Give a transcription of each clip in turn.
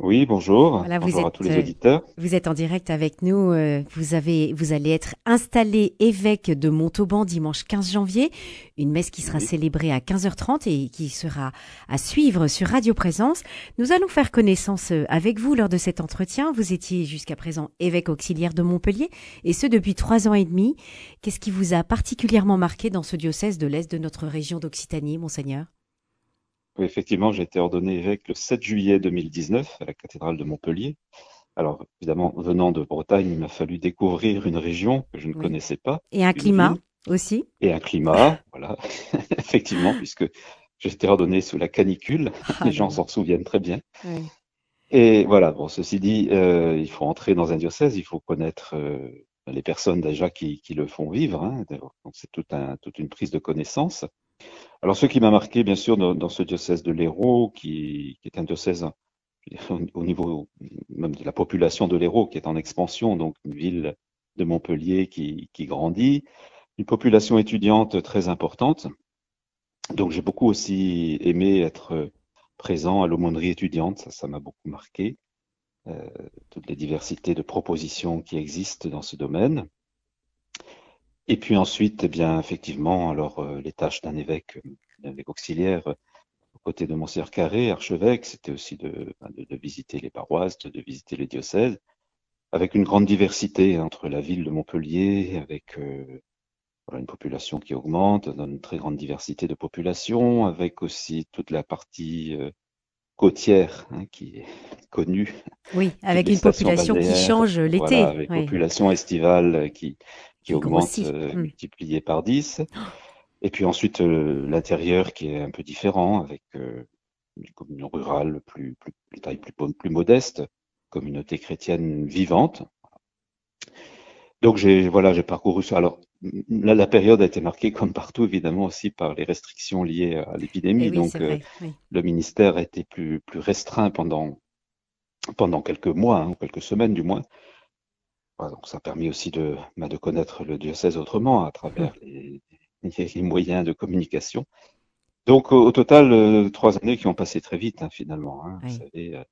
Oui, bonjour. Voilà, vous bonjour à tous les euh, auditeurs. Vous êtes en direct avec nous. euh, Vous avez, vous allez être installé évêque de Montauban dimanche 15 janvier. Une messe qui sera Oui. célébrée à 15h30 et qui sera à suivre sur Radio Présence. Nous allons faire connaissance euh, avec vous lors de cet entretien. Vous étiez jusqu'à présent évêque auxiliaire de Montpellier et ce depuis trois ans et demi. Qu'est-ce qui vous a particulièrement marqué dans ce diocèse de l'Est de notre région d'Occitanie, Monseigneur? Effectivement, j'ai été ordonné évêque le 7 juillet 2019 à la cathédrale de Montpellier. Alors, évidemment, venant de Bretagne, il m'a fallu découvrir une région que je ne Oui. connaissais pas, Et un climat ville aussi et un climat, voilà, effectivement, puisque j'ai été ordonné sous la canicule, Ah les gens s'en souviennent très bien. Et voilà, bon, ceci dit, euh, il faut entrer dans un diocèse, il faut connaître euh, les personnes déjà qui, qui le font vivre, hein. donc c'est tout un, toute une prise de connaissance. Alors, ce qui m'a marqué, bien sûr, dans, ce diocèse de l'Hérault, qui, est un diocèse au, au niveau même de la population de l'Hérault, qui est en expansion, donc une ville de Montpellier qui, grandit, une population étudiante très importante. Donc, j'ai beaucoup aussi aimé être présent à l'aumônerie étudiante, ça, ça m'a beaucoup marqué, euh, toutes les diversités de propositions qui existent dans ce domaine. Et puis ensuite, eh bien, effectivement, alors euh, les tâches d'un évêque, euh, évêque auxiliaire, euh, aux côtés de Monseigneur Carré, archevêque, c'était aussi de, ben, de, de visiter les paroisses, de, visiter les diocèses, avec une grande diversité entre la ville de Montpellier, avec euh, voilà, une population qui augmente, une très grande diversité de population, avec aussi toute la partie euh, côtière hein, qui est connue, Oui, avec une population qui change l'été. voilà, avec Oui, population estivale euh, qui, qui augmente, euh, Hmm. multipliée par 10. Et puis ensuite, euh, l'intérieur qui est un peu différent, avec euh, une commune rurale plus, plus, plus taille plus, plus modeste, communauté chrétienne vivante. Donc j'ai voilà, j'ai parcouru ça. Alors là, la période a été marquée comme partout, évidemment, aussi par les restrictions liées à Eh l'épidémie. oui, Donc euh, vrai. Oui. le ministère a été plus, plus restreint pendant, pendant quelques mois, hein, ou quelques semaines du moins. Voilà, donc ça a permis aussi de, bah, de connaître le diocèse autrement à travers les, les moyens de communication. Donc au, au total, euh, trois années qui ont passé très vite hein, finalement. Hein, vous Oui. savez, euh,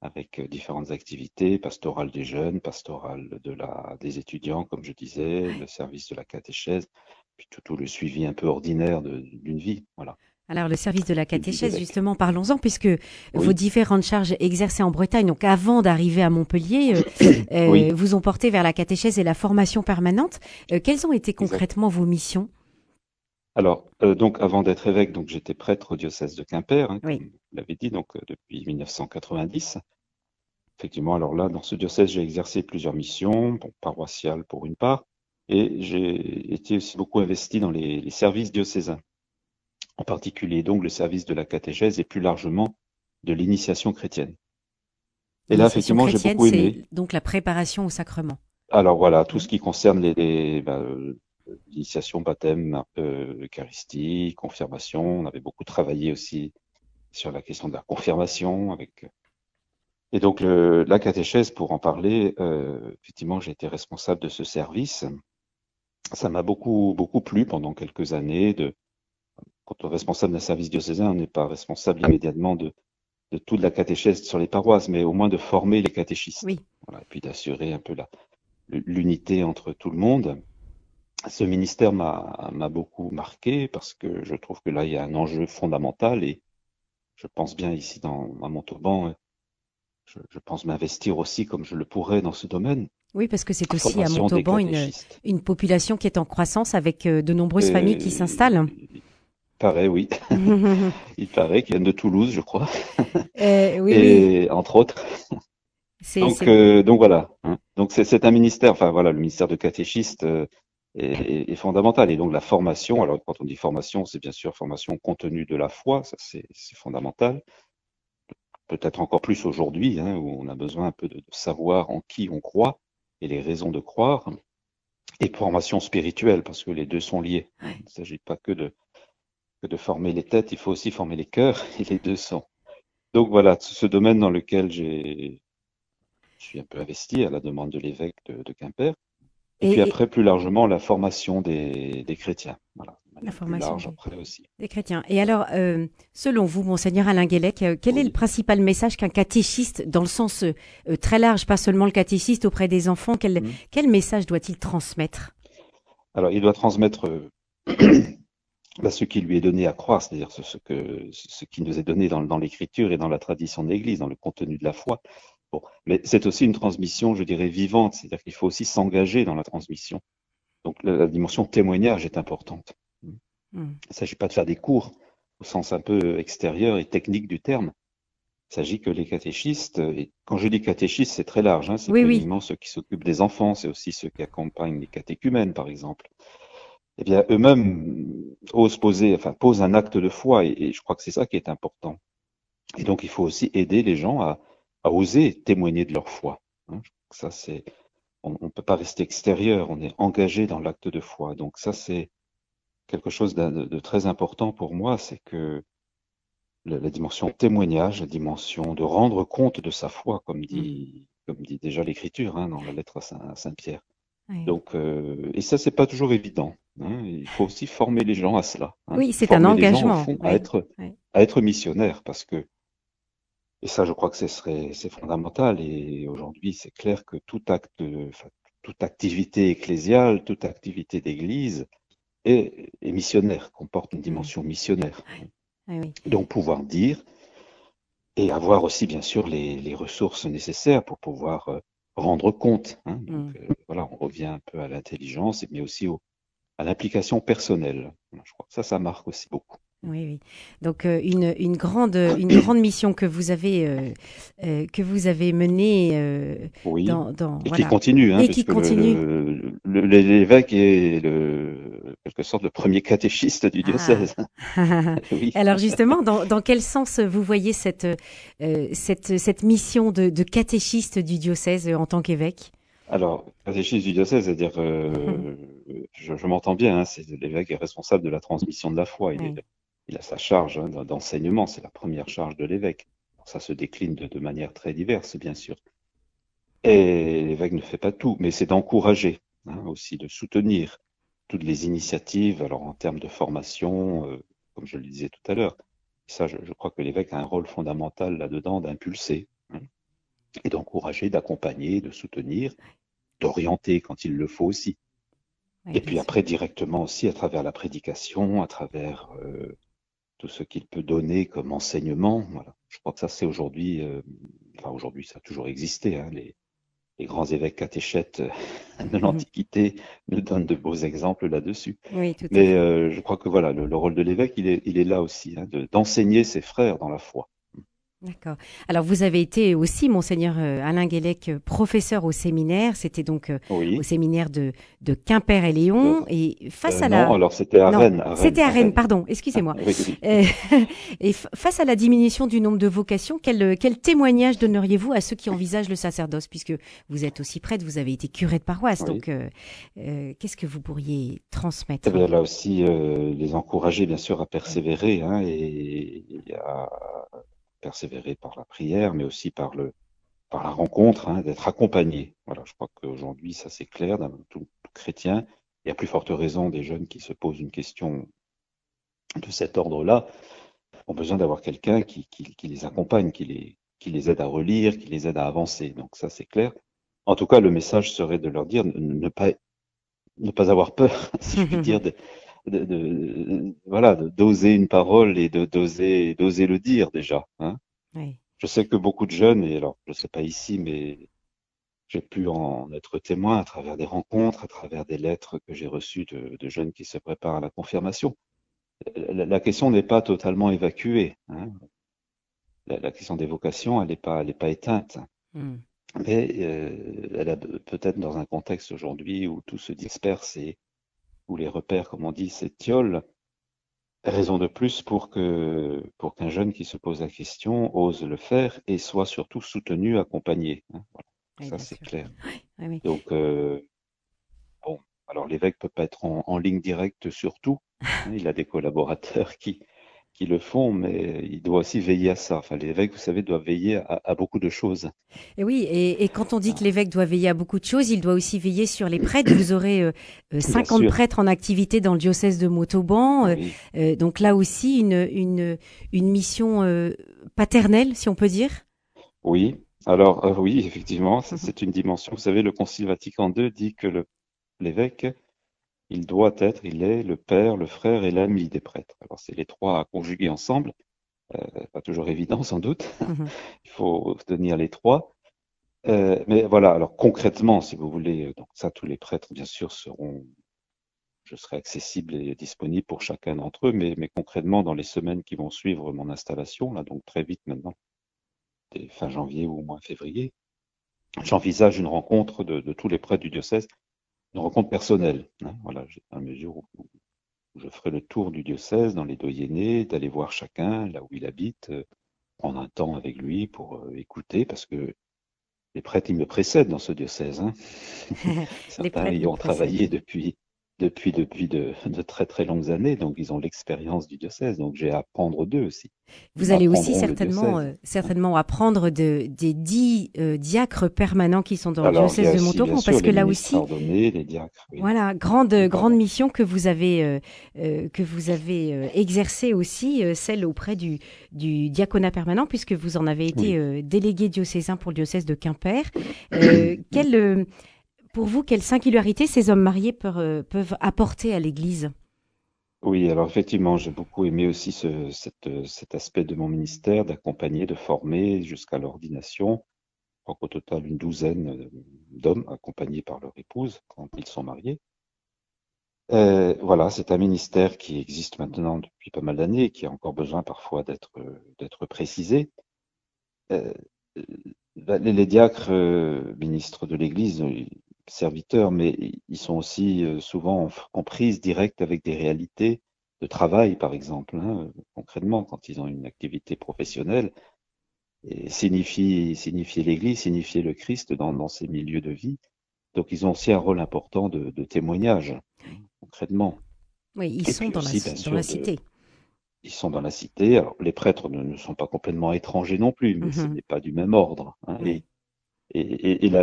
avec euh, différentes activités, pastorale des jeunes, pastorale de la, des étudiants, comme je disais, le service de la catéchèse, puis tout, tout le suivi un peu ordinaire d'une vie. Voilà, Alors, le service de la catéchèse, justement, parlons-en, puisque vos différentes charges exercées en Bretagne, donc avant d'arriver à Montpellier, euh, euh, oui, vous ont porté vers la catéchèse et la formation permanente. Euh, quelles ont été exact. concrètement vos missions? Alors, euh, donc avant d'être évêque, donc j'étais prêtre au diocèse de Quimper, hein, Oui. comme vous l'avez dit, donc euh, depuis 1990. Effectivement, alors là, dans ce diocèse, j'ai exercé plusieurs missions, bon, paroissiales pour une part, et j'ai été aussi beaucoup investi dans les, les services diocésains, en particulier donc le service de la catéchèse et plus largement de l'initiation chrétienne. Et là, effectivement, j'ai beaucoup aimé. donc la préparation au sacrement. Alors voilà, tout Oui. ce qui concerne les, les, bah, euh, l'initiation, baptême, euh, Eucharistie, confirmation, on avait beaucoup travaillé aussi sur la question de la confirmation avec et donc le, la catéchèse pour en parler euh, effectivement j'ai été responsable de ce service. Ça m'a beaucoup beaucoup plu pendant quelques années de quand on est responsable d'un service diocésain on n'est pas responsable immédiatement de de toute la catéchèse sur les paroisses mais au moins de former les catéchistes. Oui. voilà et puis d'assurer un peu la l'unité entre tout le monde ce ministère m'a beaucoup marqué parce que je trouve que là il y a un enjeu fondamental et je pense bien ici dans à Montauban je, je pense m'investir aussi comme je le pourrais dans ce domaine. Oui, parce que c'est aussi à Montauban une, population qui est en croissance avec euh, de nombreuses familles qui Euh, s'installent. il paraît, oui. Il paraît qu'ils viennent de Toulouse, je crois. Euh, oui, oui, Et entre autres. Donc, euh, donc voilà. hein. Donc c'est un ministère, enfin voilà, le ministère de catéchistes euh, est, est- est fondamental. Et donc la formation, alors quand on dit formation, c'est bien sûr formation contenu de la foi, ça c'est c'est fondamental. Peut-être encore plus aujourd'hui, hein, où on a besoin un peu de, de savoir en qui on croit et les raisons de croire. Et formation spirituelle, parce que les deux sont liés. Ouais. Il ne s'agit pas que de, que de former les têtes, il faut aussi former les cœurs, et les deux sont. Donc voilà, ce domaine dans lequel j'ai, je suis un peu investi à la demande de l'évêque de, de Quimper. Et, Et- puis et- après, plus largement, la formation des, des chrétiens. Voilà. La formation large après aussi. Des chrétiens. Et alors, euh, selon vous, monseigneur Alain Guélec, euh, quel est le principal message qu'un catéchiste, dans le sens euh, très large, pas seulement le catéchiste auprès des enfants, quel, mmh. quel message doit-il transmettre? Alors, il doit transmettre bah, ce qui lui est donné à croire, c'est-à-dire ce, que, ce qui nous est donné dans, dans l'écriture et dans la tradition de l'Église, dans le contenu de la foi. Bon, mais c'est aussi une transmission, je dirais, vivante, c'est-à-dire qu'il faut aussi s'engager dans la transmission. Donc la dimension témoignage est importante. Hmm. Il ne s'agit pas de faire des cours au sens un peu extérieur et technique du terme. Il s'agit que les catéchistes, et quand je dis catéchistes, c'est très large, hein, c'est pas uniquement ceux qui s'occupent des enfants, c'est aussi ceux qui accompagnent les catéchumènes, par exemple. Eh bien, eux-mêmes osent poser, enfin, posent un acte de foi, et, je crois que c'est ça qui est important. Et donc, il faut aussi aider les gens à, oser témoigner de leur foi. Hein. Ça, c'est, on ne peut pas rester extérieur, on est engagé dans l'acte de foi. Donc ça, c'est quelque chose de, très important pour moi, c'est que la, dimension témoignage, la dimension de rendre compte de sa foi, comme dit, mm. comme dit déjà l'Écriture hein, dans la lettre à Saint-Pierre. Donc, euh, et ça, c'est pas toujours évident. Hein. Il faut aussi former les gens à cela. Hein. Oui, c'est un engagement. à, être, à être missionnaire, parce que et ça, je crois que ce serait, c'est fondamental. Et aujourd'hui, c'est clair que tout acte, toute activité ecclésiale, toute activité d'église est, missionnaire, comporte une dimension missionnaire. Donc, pouvoir dire et avoir aussi, bien sûr, les, ressources nécessaires pour pouvoir euh, rendre compte. Hein. Donc, mm. euh, voilà, on revient un peu à l'intelligence, mais aussi à l'implication personnelle. Je crois que ça, ça marque aussi beaucoup. Oui, oui. Donc euh, une, une, grande, une grande mission que vous avez, euh, euh, que vous avez menée oui. dans, dans, et qui continue. Hein, et qui continue. L'évêque est le, quelque sorte le premier catéchiste du ah. diocèse. oui. Alors justement, dans, dans, quel sens vous voyez cette, cette, cette mission de, de, catéchiste du diocèse en tant qu'évêque? Alors, catéchiste du diocèse, c'est-à-dire, je, je m'entends bien, hein, c'est l'évêque est responsable de la transmission de la foi. Il est il a sa charge hein, d'enseignement, c'est la première charge de l'évêque. Ça se décline de, manière très diverse, bien sûr. Et l'évêque ne fait pas tout, mais c'est d'encourager hein, aussi, de soutenir toutes les initiatives, alors en termes de formation, euh, comme je le disais tout à l'heure. Ça, je, crois que l'évêque a un rôle fondamental là-dedans d'impulser hein, et d'encourager, d'accompagner, de soutenir, d'orienter quand il le faut aussi. et puis après, directement aussi à travers la prédication, à travers euh, tout ce qu'il peut donner comme enseignement. Voilà. Je crois que ça, c'est aujourd'hui, euh, enfin aujourd'hui, ça a toujours existé. Hein, les, les, grands évêques catéchètes euh, de l'Antiquité nous donnent de beaux exemples là-dessus. Oui, tout Mais euh, je crois que voilà, le, le rôle de l'évêque, il est, il est là aussi, hein, d'enseigner ses frères dans la foi. D'accord. Alors vous avez été aussi, monseigneur euh, Alain Guélec, euh, professeur au séminaire. C'était donc euh, au séminaire de, de Quimper et Léon. Et face à la. Non, alors c'était à Rennes. C'était à Rennes, pardon. Excusez-moi. et face à la diminution du nombre de vocations, quel, quel témoignage donneriez-vous à ceux qui envisagent le sacerdoce, puisque vous êtes aussi prêtre, vous avez été curé de paroisse. Donc, qu'est-ce que vous pourriez transmettre eh Là aussi, les encourager bien sûr à persévérer hein, et à persévérer par la prière, mais aussi par le par la rencontre, hein, d'être accompagné. Voilà, je crois qu'aujourd'hui, ça c'est clair, dans tout, chrétien. Il y a plus forte raison des jeunes qui se posent une question de cet ordre-là, ont besoin d'avoir quelqu'un qui, qui, les accompagne, qui les, qui les aide à relire, qui les aide à avancer. Donc ça c'est clair. En tout cas, le message serait de leur dire ne, pas ne pas avoir peur, si je puis dire, de, de, de, voilà, d'oser une parole et de d'oser d'oser le dire déjà. Hein. Je sais que beaucoup de jeunes, et alors je sais pas ici, mais j'ai pu en être témoin à travers des rencontres, à travers des lettres que j'ai reçues de, de, jeunes qui se préparent à la confirmation. La, question n'est pas totalement évacuée. Hein. La, question des vocations, elle n'est pas, elle est pas éteinte. Hmm. Mais euh, elle a peut-être dans un contexte aujourd'hui où tout se disperse et ou les repères, comme on dit, s'étiolent, raison de plus pour que pour qu'un jeune qui se pose la question ose le faire et soit surtout soutenu, accompagné. Hein, ça c'est clair. Donc euh, bon, alors l'évêque peut pas être en, ligne directe sur tout. Hein, il a des collaborateurs qui qui le font, mais il doit aussi veiller à ça. Enfin, l'évêque, vous savez, doit veiller à, à beaucoup de choses. Et oui, et, et quand on dit que l'évêque doit veiller à beaucoup de choses, il doit aussi veiller sur les prêtres. Vous aurez euh, euh, 50 sûr. prêtres en activité dans le diocèse de Montauban. euh, Oui. euh, donc là aussi, une, une, une mission euh, paternelle, si on peut dire. Oui, alors euh, oui, effectivement, Mhm. c'est une dimension. Vous savez, le Concile Vatican II dit que l'évêque, il doit être, il est le père, le frère et l'ami des prêtres. Alors c'est les trois à conjuguer ensemble, euh, pas toujours évident sans doute. Mhm. Il faut tenir les trois. Euh, mais voilà, alors concrètement, si vous voulez, euh, donc ça, tous les prêtres, bien sûr, seront, je serai accessible et disponible pour chacun d'entre eux, mais, mais concrètement, dans les semaines qui vont suivre mon installation, là, donc très vite maintenant, dès fin janvier ou au moins février, j'envisage une rencontre de, de tous les prêtres du diocèse, une rencontre personnelle. hein, voilà, à mesure où, je ferai le tour du diocèse dans les doyennés, d'aller voir chacun là où il habite, euh, prendre un temps avec lui pour euh, écouter, parce que les prêtres, ils me précèdent dans ce diocèse. Hein. Certains ont travaillé depuis, depuis, depuis de, de très très longues années, donc ils ont l'expérience du diocèse, donc j'ai à apprendre d'eux aussi. Vous allez aussi certainement, euh, certainement apprendre de, des dix euh, diacres permanents qui sont dans le Alors, diocèse de Montauban, sûr, parce que les là aussi, les diacres. oui. Voilà, grande grande mission que vous avez euh, que vous avez exercée aussi, celle auprès du du diaconat permanent, puisque vous en avez été Oui. délégué diocésain pour le diocèse de Quimper. Quelle, pour vous, quelle singularité ces hommes mariés peuvent, euh, peuvent apporter à l'Église? Oui, alors effectivement, j'ai beaucoup aimé aussi cet aspect de mon ministère, d'accompagner, de former jusqu'à l'ordination. Je crois qu'au total, une douzaine euh, d'hommes accompagnés par leur épouse quand ils sont mariés. Euh, voilà, c'est un ministère qui existe maintenant depuis pas mal d'années et qui a encore besoin parfois d'être précisé. Euh, les, diacres, ministres de l'Église, serviteurs, mais ils sont aussi euh, souvent en, en prise directe avec des réalités de travail, par exemple, hein, concrètement, quand ils ont une activité professionnelle, et signifier, signifier l'Église, signifier le Christ dans, dans ces milieux de vie. Donc, ils ont aussi un rôle important de, de témoignage, concrètement. Oui, ils Et sont dans la, aussi, bien dans sûr, la de- cité. Ils sont dans la cité. Alors, les prêtres ne, ne sont pas complètement étrangers non plus, mais ce Mhm. n'est pas du même ordre. hein. Et, et, et la-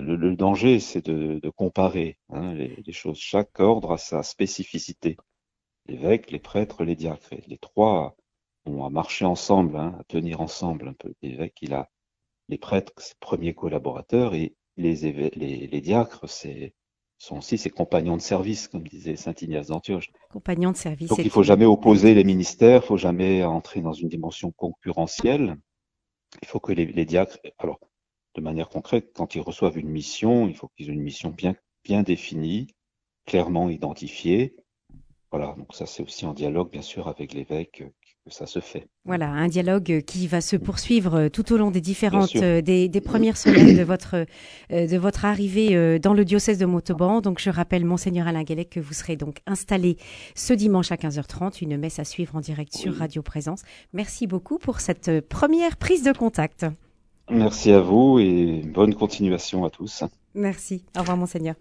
le, le danger, c'est de, de comparer hein, les, les choses. Chaque ordre a sa spécificité. L'évêque, les prêtres, les diacres. Et les trois ont à marcher ensemble, hein, à tenir ensemble un peu. L'évêque, il a les prêtres, ses premiers collaborateurs, et les, évê- les, les diacres, c'est sont aussi ses compagnons de service, comme disait saint Ignace d'Antioche. Compagnons de service. Donc il faut jamais opposer les ministères, il faut jamais entrer dans une dimension concurrentielle. Il faut que les, les diacres, alors de manière concrète, quand ils reçoivent une mission, il faut qu'ils aient une mission bien bien définie, clairement identifiée. Voilà, donc ça c'est aussi en dialogue bien sûr avec l'évêque euh, que ça se fait. Voilà, un dialogue qui va se poursuivre euh, tout au long des différentes, euh, des, des premières semaines de votre, euh, de votre arrivée euh, dans le diocèse de Montauban. Donc, je rappelle, Monseigneur Alain Guélec, que vous serez donc installé ce dimanche à 15h30, une messe à suivre en direct sur. Radio Présence. Merci beaucoup pour cette euh, première prise de contact. Merci à vous et bonne continuation à tous. Merci. Au revoir, Monseigneur.